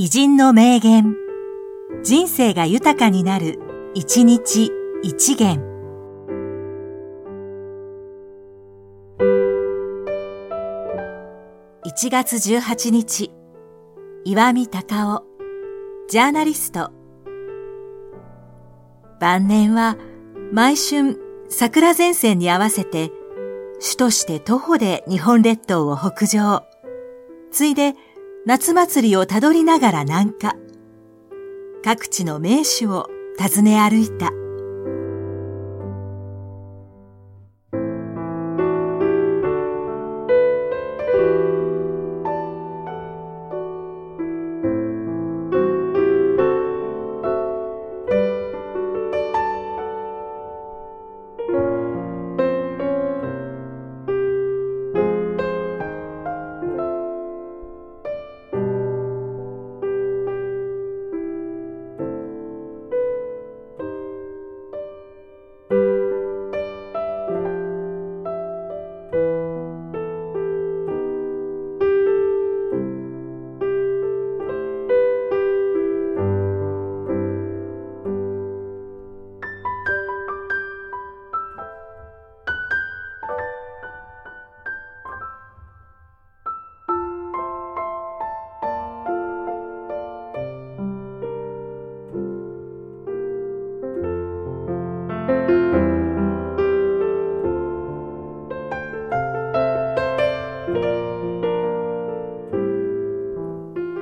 偉人の名言。人生が豊かになる、一日一元。1月18日、岩見隆夫、ジャーナリスト。晩年は、毎春、桜前線に合わせて、主として徒歩で日本列島を北上。ついで、夏祭りをたどりながら南下。各地の名手を訪ね歩いた。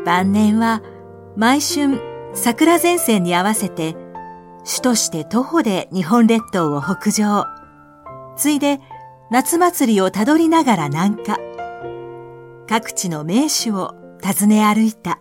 晩年は毎春桜前線に合わせて主として徒歩で日本列島を北上。ついで夏祭りをたどりながら南下。各地の名手を訪ね歩いた。